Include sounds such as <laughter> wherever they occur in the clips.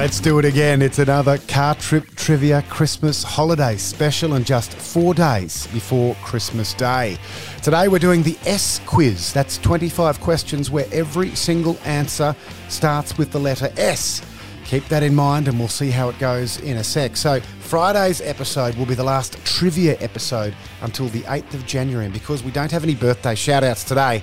Let's do it again. It's another car trip trivia Christmas holiday special and just four days before Christmas Day. Today we're doing the S quiz. That's 25 questions where every single answer starts with the letter S. Keep that in mind and we'll see how it goes in a sec. So, Friday's episode will be the last trivia episode until the 8th of January. And because we don't have any birthday shout outs today,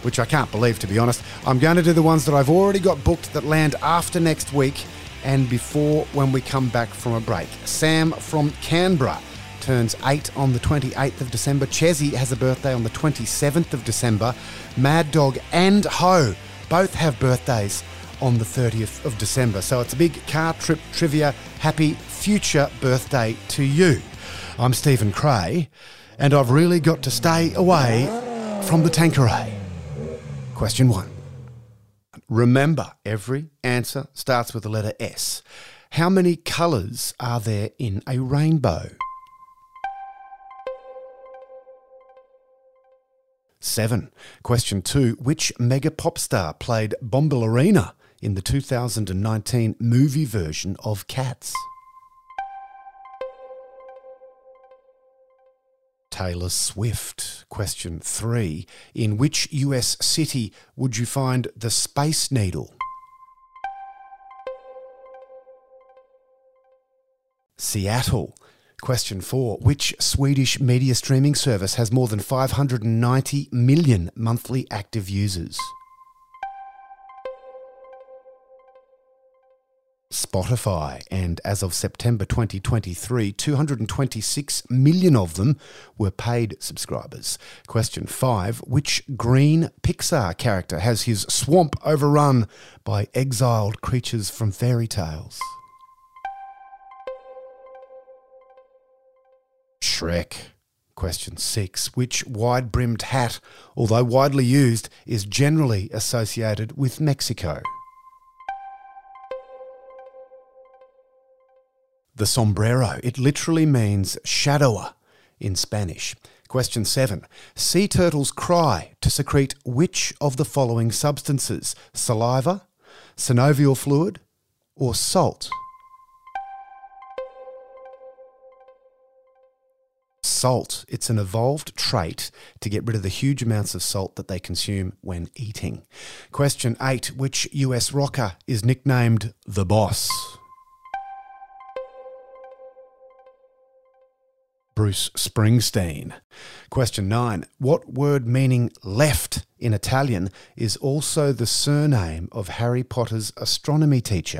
which I can't believe to be honest, I'm going to do the ones that I've already got booked that land after next week and before when we come back from a break. Sam from Canberra turns 8 on the 28th of December. Chesy has a birthday on the 27th of December. Mad Dog and Ho both have birthdays on the 30th of December. So it's a big car trip trivia. Happy future birthday to you. I'm Stephen Cray, and I've really got to stay away from the Tanqueray. Question one. Remember, every answer starts with the letter S. How many colours are there in a rainbow? Seven. Question two. Which mega pop star played Bombalurina in the 2019 movie version of Cats? Taylor Swift. Question three. In which US city would you find the Space Needle? Seattle. Question four. Which Swedish media streaming service has more than 590 million monthly active users? Spotify, and as of September 2023, 226 million of them were paid subscribers. Question 5 Which green Pixar character has his swamp overrun by exiled creatures from fairy tales? Shrek. Question 6 Which wide brimmed hat, although widely used, is generally associated with Mexico? The sombrero. It literally means shadower in Spanish. Question 7. Sea turtles cry to secrete which of the following substances? Saliva, synovial fluid, or salt? Salt. It's an evolved trait to get rid of the huge amounts of salt that they consume when eating. Question 8. Which US rocker is nicknamed the boss? Bruce Springsteen. Question 9. What word meaning left in Italian is also the surname of Harry Potter's astronomy teacher?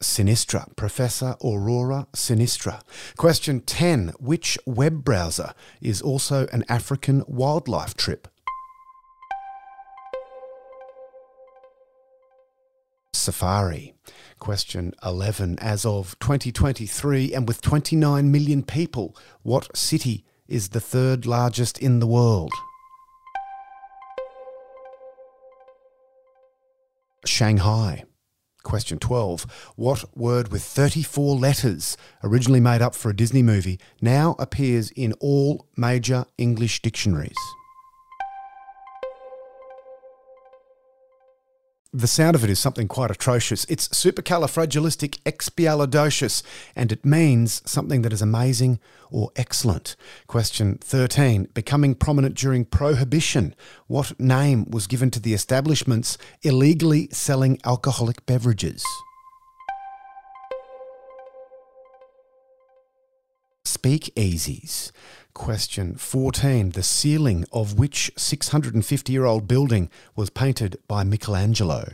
Sinistra, Professor Aurora Sinistra. Question 10. Which web browser is also an African wildlife trip? Safari. Question 11. As of 2023 and with 29 million people, what city is the third largest in the world? Shanghai. Question 12. What word with 34 letters, originally made up for a Disney movie, now appears in all major English dictionaries? The sound of it is something quite atrocious. It's supercalifragilisticexpialidocious, and it means something that is amazing or excellent. Question 13. Becoming prominent during Prohibition, what name was given to the establishments illegally selling alcoholic beverages? Speakeasies. Question 14. The ceiling of which 650 year old building was painted by Michelangelo?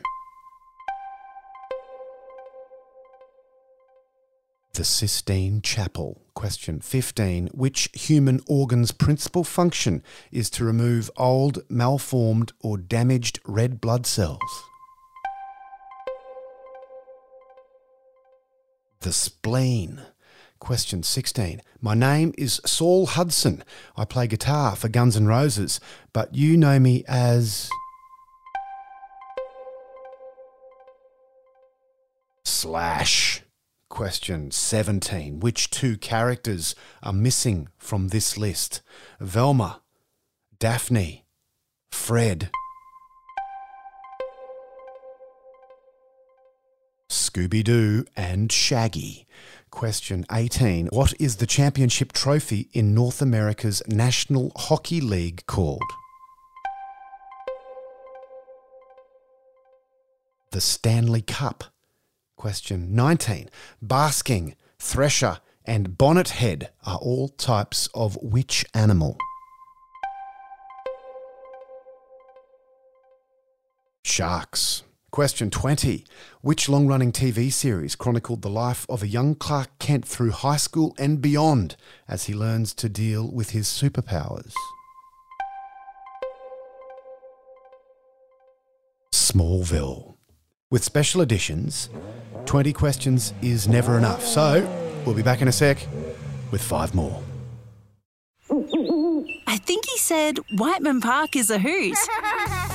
The Sistine Chapel. Question 15. Which human organ's principal function is to remove old, malformed, or damaged red blood cells? The spleen. Question 16. My name is Saul Hudson. I play guitar for Guns N' Roses, but you know me as. Slash. Question 17. Which two characters are missing from this list? Velma, Daphne, Fred. Scooby Doo and Shaggy. Question 18. What is the championship trophy in North America's National Hockey League called? The Stanley Cup. Question 19. Basking, thresher, and bonnet head are all types of which animal? Sharks. Question 20. Which long running TV series chronicled the life of a young Clark Kent through high school and beyond as he learns to deal with his superpowers? Smallville. With special editions, 20 questions is never enough. So, we'll be back in a sec with five more. I think he said Whiteman Park is a hoot. <laughs>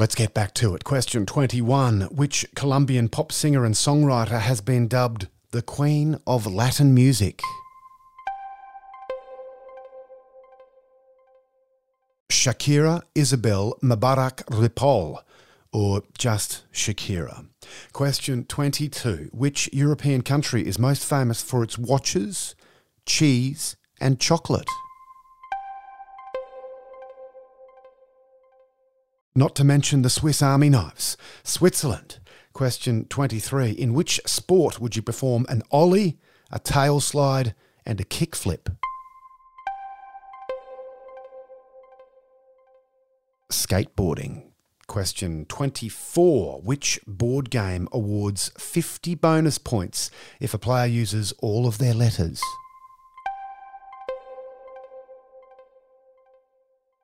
Let's get back to it. Question 21. Which Colombian pop singer and songwriter has been dubbed the Queen of Latin Music? Shakira Isabel Mebarak Ripoll, or just Shakira. Question 22. Which European country is most famous for its watches, cheese, and chocolate? Not to mention the Swiss Army knives. Switzerland. Question 23. In which sport would you perform an ollie, a tail slide, and a kickflip? Skateboarding. Question 24. Which board game awards 50 bonus points if a player uses all of their letters?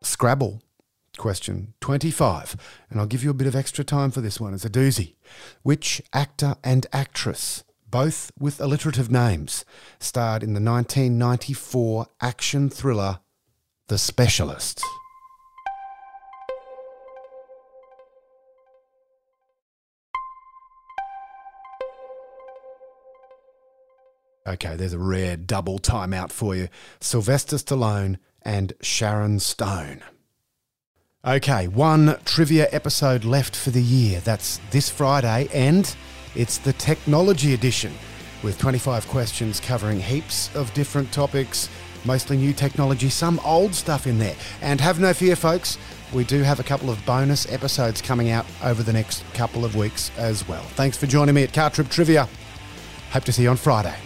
Scrabble. Question 25. And I'll give you a bit of extra time for this one. It's a doozy. Which actor and actress, both with alliterative names, starred in the 1994 action thriller The Specialist? Okay, there's a rare double timeout for you. Sylvester Stallone and Sharon Stone. Okay, one trivia episode left for the year. That's this Friday, and it's the technology edition with 25 questions covering heaps of different topics, mostly new technology, some old stuff in there. And have no fear, folks, we do have a couple of bonus episodes coming out over the next couple of weeks as well. Thanks for joining me at Car Trip Trivia. Hope to see you on Friday.